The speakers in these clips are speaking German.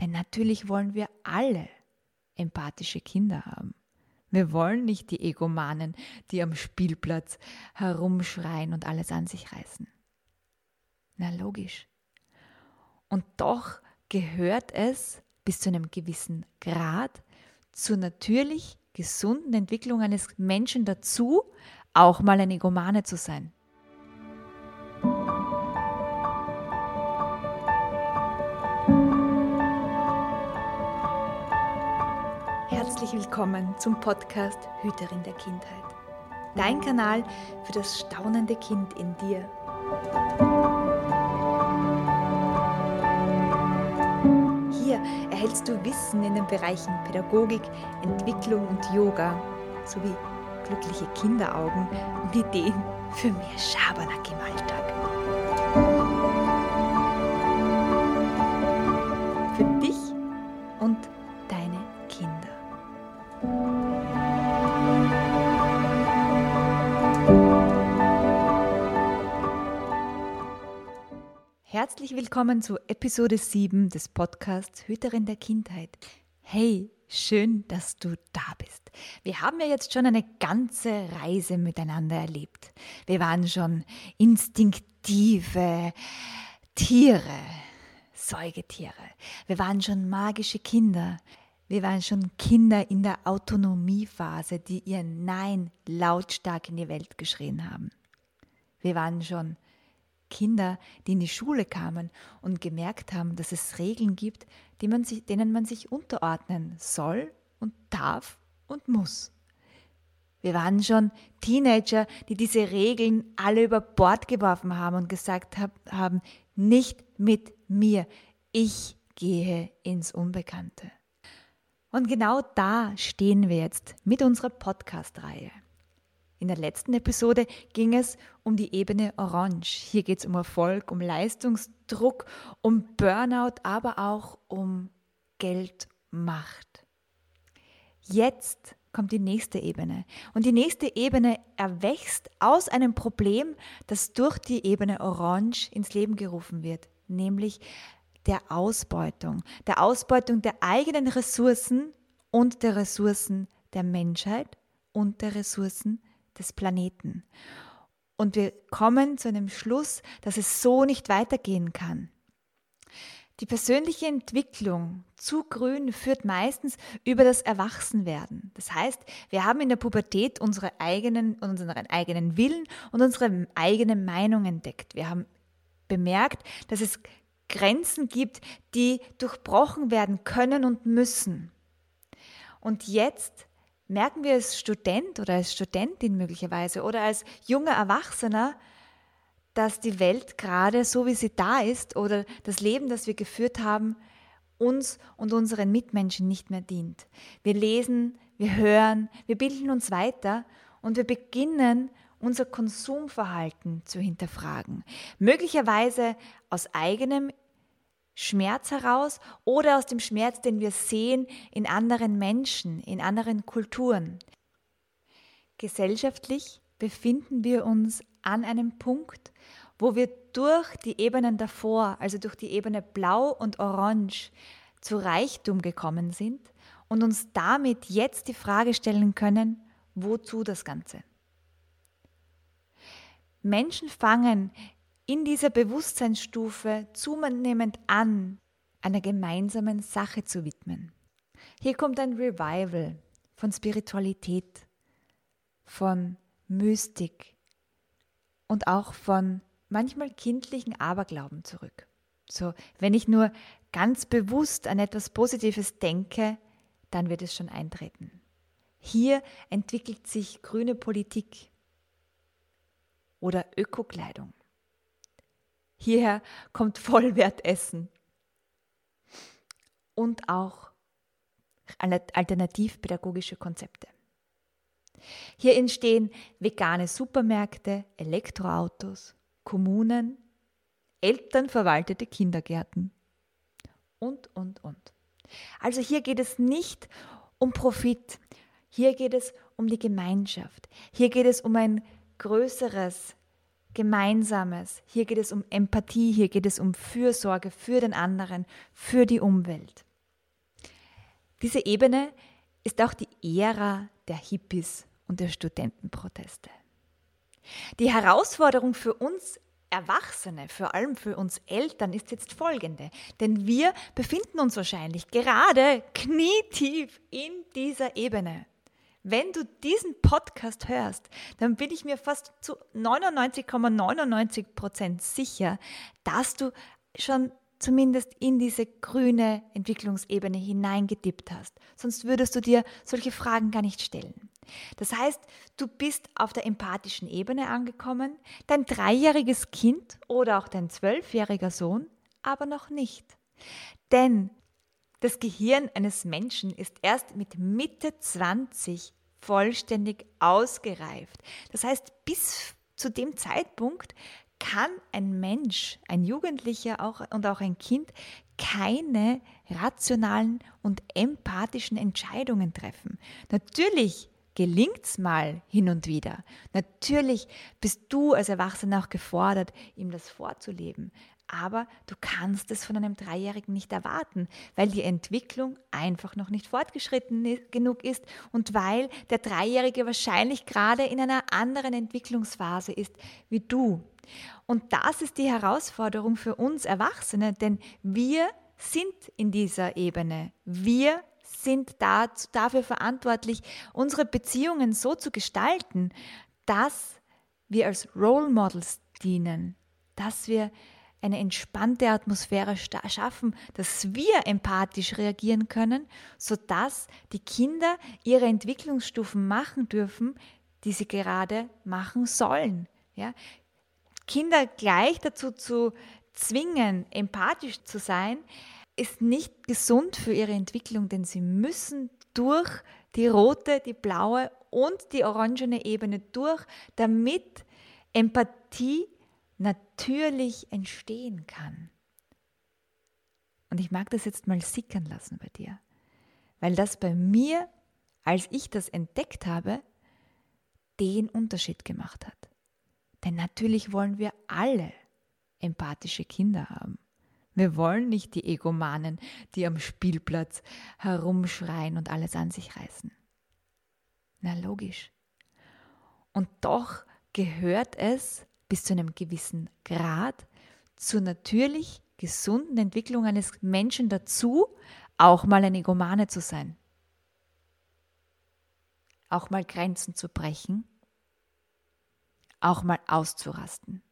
Denn natürlich wollen wir alle empathische Kinder haben. Wir wollen nicht die Egomanen, die am Spielplatz herumschreien und alles an sich reißen. Na logisch. Und doch gehört es bis zu einem gewissen Grad zur natürlich gesunden Entwicklung eines Menschen dazu, auch mal ein Egomane zu sein. Herzlich willkommen zum Podcast Hüterin der Kindheit. Dein Kanal für das staunende Kind in dir. Hier erhältst du Wissen in den Bereichen Pädagogik, Entwicklung und Yoga sowie glückliche Kinderaugen und Ideen für mehr Schabernack im Alltag. Herzlich willkommen zu Episode 7 des Podcasts Hüterin der Kindheit. Hey, schön, dass du da bist. Wir haben ja jetzt schon eine ganze Reise miteinander erlebt. Wir waren schon instinktive Tiere, Säugetiere. Wir waren schon magische Kinder. Wir waren schon Kinder in der Autonomiephase, die ihr Nein lautstark in die Welt geschrien haben. Wir waren schon Kinder, die in die Schule kamen und gemerkt haben, dass es Regeln gibt, man sich, denen man sich unterordnen soll und darf und muss. Wir waren schon Teenager, die diese Regeln alle über Bord geworfen haben und gesagt hab, haben, nicht mit mir, ich gehe ins Unbekannte. Und genau da stehen wir jetzt mit unserer Podcast-Reihe. In der letzten Episode ging es um die Ebene Orange. Hier geht es um Erfolg, um Leistungsdruck, um Burnout, aber auch um Geldmacht. Jetzt kommt die nächste Ebene. Und die nächste Ebene erwächst aus einem Problem, das durch die Ebene Orange ins Leben gerufen wird, nämlich der Ausbeutung. Der Ausbeutung der eigenen Ressourcen und der Ressourcen der Menschheit und der Ressourcen des Planeten. Und wir kommen zu einem Schluss, dass es so nicht weitergehen kann. Die persönliche Entwicklung zu grün führt meistens über das Erwachsenwerden. Das heißt, wir haben in der Pubertät unsere eigenen, unseren eigenen Willen und unsere eigene Meinung entdeckt. Wir haben bemerkt, dass es Grenzen gibt, die durchbrochen werden können und müssen. Und jetzt merken wir als Student oder als Studentin möglicherweise oder als junger Erwachsener, dass die Welt gerade so, wie sie da ist oder das Leben, das wir geführt haben, uns und unseren Mitmenschen nicht mehr dient. Wir lesen, wir hören, wir bilden uns weiter und wir beginnen unser Konsumverhalten zu hinterfragen. Möglicherweise aus eigenem Schmerz heraus oder aus dem Schmerz, den wir sehen in anderen Menschen, in anderen Kulturen. Gesellschaftlich befinden wir uns an einem Punkt, wo wir durch die Ebenen davor, also durch die Ebene Blau und Orange, zu Reichtum gekommen sind und uns damit jetzt die Frage stellen können, wozu das Ganze? Menschen fangen in dieser Bewusstseinsstufe zunehmend an, einer gemeinsamen Sache zu widmen. Hier kommt ein Revival von Spiritualität, von Mystik und auch von manchmal kindlichen Aberglauben zurück. So, wenn ich nur ganz bewusst an etwas Positives denke, dann wird es schon eintreten. Hier entwickelt sich grüne Politik oder Ökokleidung. Hierher kommt Vollwertessen und auch alternativpädagogische Konzepte. Hier entstehen vegane Supermärkte, Elektroautos, Kommunen, elternverwaltete Kindergärten und, und, und. Also hier geht es nicht um Profit, hier geht es um die Gemeinschaft, hier geht es um ein größeres Gemeinsames. Hier geht es um Empathie, hier geht es um Fürsorge für den anderen, für die Umwelt. Diese Ebene ist auch die Ära der Hippies und der Studentenproteste. Die Herausforderung für uns Erwachsene, vor allem für uns Eltern, ist jetzt folgende. Denn wir befinden uns wahrscheinlich gerade knietief in dieser Ebene. Wenn du diesen Podcast hörst, dann bin ich mir fast zu 99,99 Prozent sicher, dass du schon zumindest in diese grüne Entwicklungsebene hineingedippt hast. Sonst würdest du dir solche Fragen gar nicht stellen. Das heißt, du bist auf der empathischen Ebene angekommen, dein dreijähriges Kind oder auch dein zwölfjähriger Sohn aber noch nicht. Denn das Gehirn eines Menschen ist erst mit Mitte 20 vollständig ausgereift. Das heißt, bis zu dem Zeitpunkt kann ein Mensch, ein Jugendlicher auch, und auch ein Kind keine rationalen und empathischen Entscheidungen treffen. Natürlich gelingt es mal hin und wieder. Natürlich bist du als Erwachsener auch gefordert, ihm das vorzuleben. Aber du kannst es von einem Dreijährigen nicht erwarten, weil die Entwicklung einfach noch nicht fortgeschritten genug ist und weil der Dreijährige wahrscheinlich gerade in einer anderen Entwicklungsphase ist wie du. Und das ist die Herausforderung für uns Erwachsene, denn wir sind in dieser Ebene. Wir sind dazu, dafür verantwortlich, unsere Beziehungen so zu gestalten, dass wir als Role Models dienen, dass wir eine entspannte Atmosphäre schaffen, dass wir empathisch reagieren können, sodass die Kinder ihre Entwicklungsstufen machen dürfen, die sie gerade machen sollen. Ja? Kinder gleich dazu zu zwingen, empathisch zu sein, ist nicht gesund für ihre Entwicklung, denn sie müssen durch die rote, die blaue und die orangene Ebene durch, damit Empathie natürlich entstehen kann. Und ich mag das jetzt mal sickern lassen bei dir, weil das bei mir, als ich das entdeckt habe, den Unterschied gemacht hat. Denn natürlich wollen wir alle empathische Kinder haben. Wir wollen nicht die Egomanen, die am Spielplatz herumschreien und alles an sich reißen. Na logisch. Und doch gehört es bis zu einem gewissen Grad zur natürlich gesunden Entwicklung eines Menschen dazu, auch mal ein Egomane zu sein. Auch mal Grenzen zu brechen auch mal auszurasten.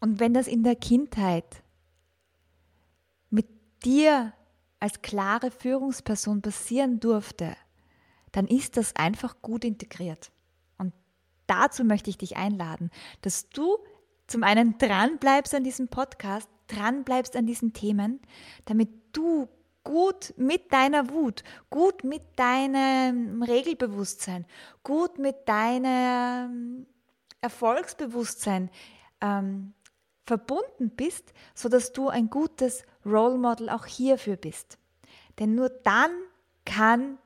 Und wenn das in der Kindheit mit dir als klare Führungsperson passieren durfte, dann ist das einfach gut integriert. Dazu möchte ich dich einladen, dass du zum einen dranbleibst an diesem Podcast, dranbleibst an diesen Themen, damit du gut mit deiner Wut, gut mit deinem Regelbewusstsein, gut mit deiner Erfolgsbewusstsein ähm, verbunden bist, sodass du ein gutes Role Model auch hierfür bist. Denn nur dann kann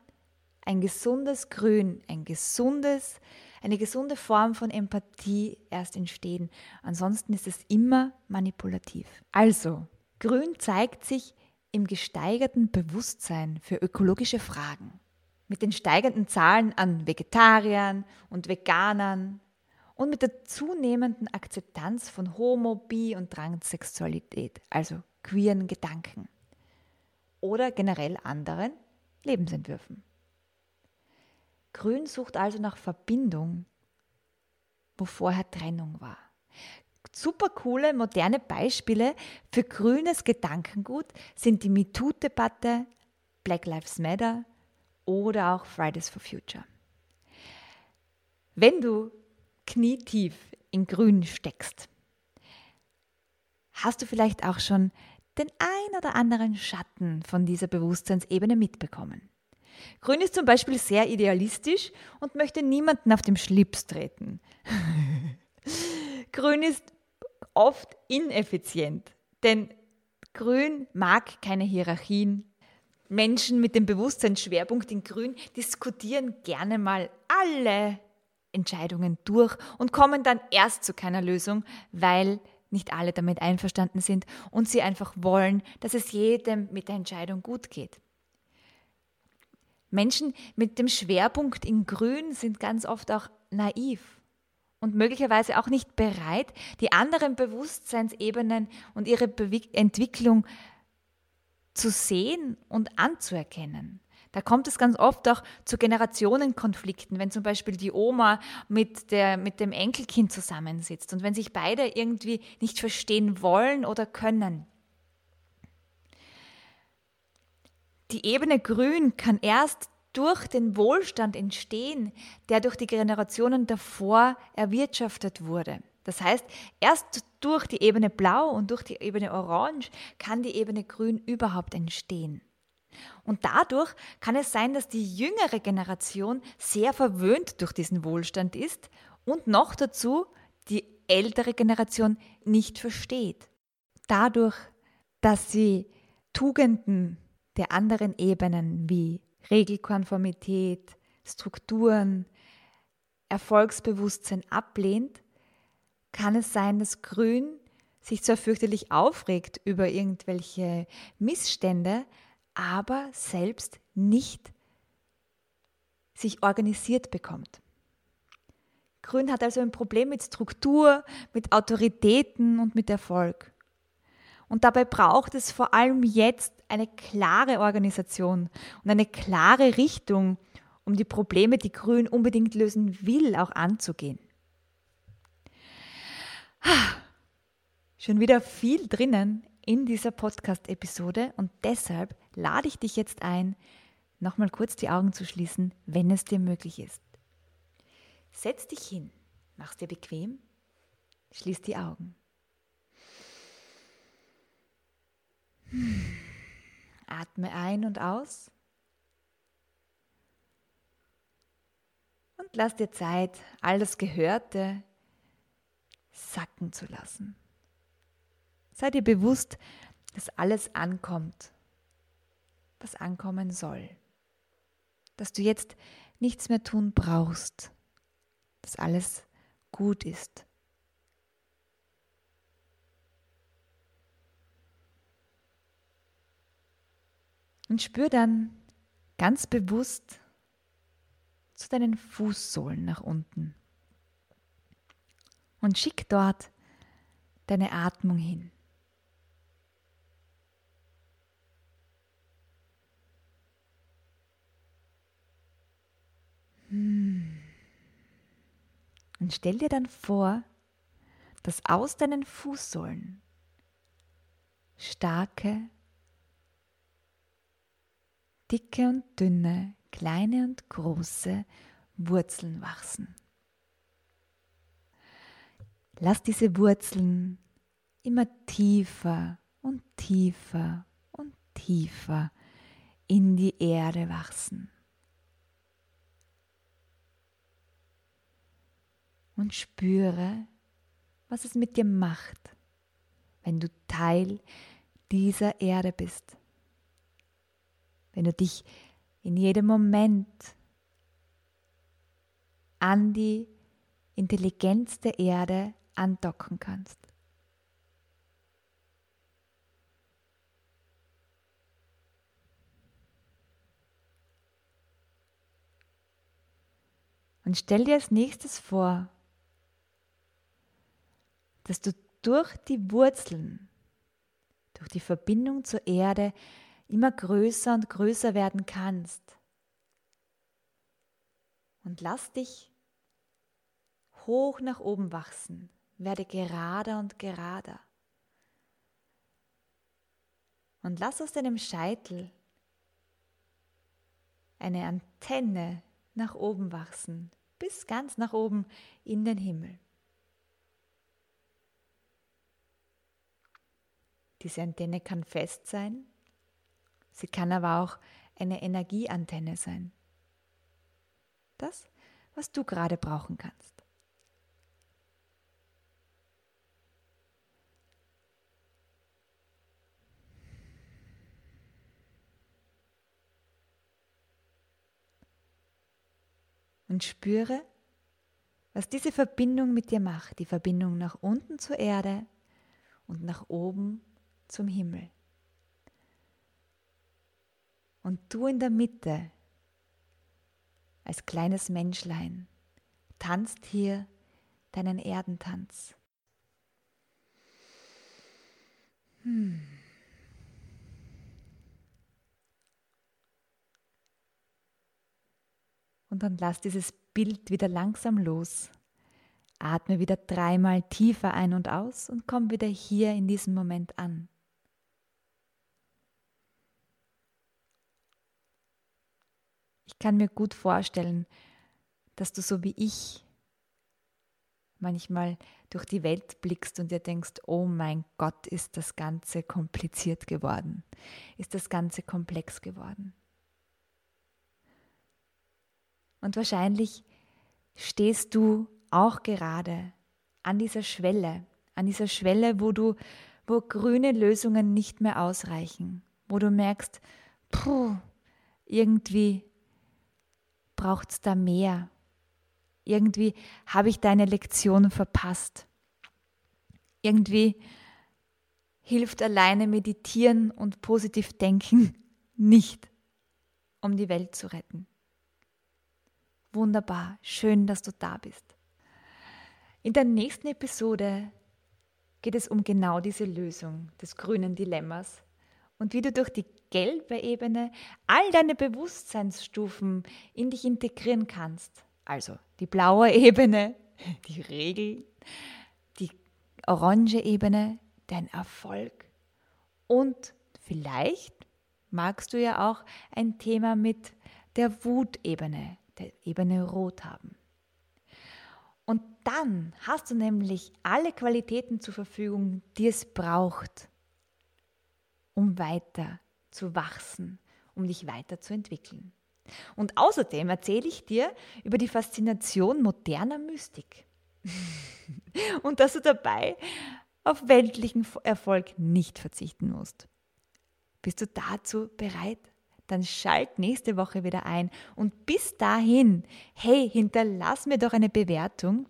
ein gesundes Grün, ein gesundes, eine gesunde Form von Empathie erst entstehen. Ansonsten ist es immer manipulativ. Also, Grün zeigt sich im gesteigerten Bewusstsein für ökologische Fragen. Mit den steigenden Zahlen an Vegetariern und Veganern und mit der zunehmenden Akzeptanz von Homo, Bi und Transsexualität, also queeren Gedanken oder generell anderen Lebensentwürfen. Grün sucht also nach Verbindung, wo vorher Trennung war. Super coole, moderne Beispiele für grünes Gedankengut sind die MeToo-Debatte, Black Lives Matter oder auch Fridays for Future. Wenn du knietief in Grün steckst, hast du vielleicht auch schon den ein oder anderen Schatten von dieser Bewusstseinsebene mitbekommen. Grün ist zum Beispiel sehr idealistisch und möchte niemanden auf dem Schlips treten. Grün ist oft ineffizient, denn Grün mag keine Hierarchien. Menschen mit dem Bewusstseinsschwerpunkt in Grün diskutieren gerne mal alle Entscheidungen durch und kommen dann erst zu keiner Lösung, weil nicht alle damit einverstanden sind und sie einfach wollen, dass es jedem mit der Entscheidung gut geht. Menschen mit dem Schwerpunkt in Grün sind ganz oft auch naiv und möglicherweise auch nicht bereit, die anderen Bewusstseinsebenen und ihre Be Entwicklung zu sehen und anzuerkennen. Da kommt es ganz oft auch zu Generationenkonflikten, wenn zum Beispiel die Oma mit, der, mit dem Enkelkind zusammensitzt und wenn sich beide irgendwie nicht verstehen wollen oder können. Die Ebene Grün kann erst durch den Wohlstand entstehen, der durch die Generationen davor erwirtschaftet wurde. Das heißt, erst durch die Ebene Blau und durch die Ebene Orange kann die Ebene Grün überhaupt entstehen. Und dadurch kann es sein, dass die jüngere Generation sehr verwöhnt durch diesen Wohlstand ist und noch dazu die ältere Generation nicht versteht. Dadurch, dass sie Tugenden der anderen Ebenen wie Regelkonformität, Strukturen, Erfolgsbewusstsein ablehnt, kann es sein, dass Grün sich zwar fürchterlich aufregt über irgendwelche Missstände, aber selbst nicht sich organisiert bekommt. Grün hat also ein Problem mit Struktur, mit Autoritäten und mit Erfolg. Und dabei braucht es vor allem jetzt eine klare Organisation und eine klare Richtung, um die Probleme, die Grün unbedingt lösen will, auch anzugehen. Schon wieder viel drinnen in dieser Podcast-Episode und deshalb lade ich dich jetzt ein, nochmal kurz die Augen zu schließen, wenn es dir möglich ist. Setz dich hin, mach's dir bequem, schließ die Augen. Atme ein und aus. Und lass dir Zeit, all das Gehörte sacken zu lassen. Sei dir bewusst, dass alles ankommt, was ankommen soll. Dass du jetzt nichts mehr tun brauchst, dass alles gut ist. Und spür dann ganz bewusst zu deinen Fußsohlen nach unten. Und schick dort deine Atmung hin. Hm. Und stell dir dann vor, dass aus deinen Fußsohlen starke dicke und dünne, kleine und große Wurzeln wachsen. Lass diese Wurzeln immer tiefer und tiefer und tiefer in die Erde wachsen. Und spüre, was es mit dir macht, wenn du Teil dieser Erde bist wenn du dich in jedem Moment an die Intelligenz der Erde andocken kannst. Und stell dir als nächstes vor, dass du durch die Wurzeln, durch die Verbindung zur Erde immer größer und größer werden kannst. Und lass dich hoch nach oben wachsen, werde gerader und gerader. Und lass aus deinem Scheitel eine Antenne nach oben wachsen, bis ganz nach oben in den Himmel. Diese Antenne kann fest sein Sie kann aber auch eine Energieantenne sein. Das, was du gerade brauchen kannst. Und spüre, was diese Verbindung mit dir macht, die Verbindung nach unten zur Erde und nach oben zum Himmel. Und du in der Mitte als kleines Menschlein, tanzt hier deinen Erdentanz. Hm. Und dann lass dieses Bild wieder langsam los. Atme wieder dreimal tiefer ein und aus und komm wieder hier in diesem Moment an. Kann mir gut vorstellen, dass du so wie ich manchmal durch die Welt blickst und dir denkst, oh mein Gott, ist das Ganze kompliziert geworden, ist das Ganze komplex geworden. Und wahrscheinlich stehst du auch gerade an dieser Schwelle, an dieser Schwelle, wo du, wo grüne Lösungen nicht mehr ausreichen, wo du merkst, puh, irgendwie braucht es da mehr. Irgendwie habe ich deine Lektion verpasst. Irgendwie hilft alleine meditieren und positiv denken nicht, um die Welt zu retten. Wunderbar, schön, dass du da bist. In der nächsten Episode geht es um genau diese Lösung des grünen Dilemmas und wie du durch die gelbe Ebene all deine Bewusstseinsstufen in dich integrieren kannst. Also die blaue Ebene, die Regel, die orange Ebene, dein Erfolg und vielleicht magst du ja auch ein Thema mit der Wutebene, der Ebene Rot haben. Und dann hast du nämlich alle Qualitäten zur Verfügung, die es braucht, um weiter zu wachsen, um dich weiterzuentwickeln. Und außerdem erzähle ich dir über die Faszination moderner Mystik. und dass du dabei auf weltlichen Erfolg nicht verzichten musst. Bist du dazu bereit? Dann schalt nächste Woche wieder ein. Und bis dahin, hey, hinterlass mir doch eine Bewertung.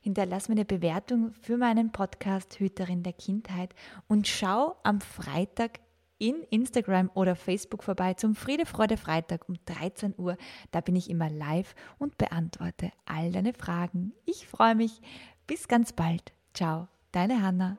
Hinterlass mir eine Bewertung für meinen Podcast Hüterin der Kindheit und schau am Freitag in Instagram oder Facebook vorbei zum Friede, Freude Freitag um 13 Uhr. Da bin ich immer live und beantworte all deine Fragen. Ich freue mich. Bis ganz bald. Ciao, deine Hanna.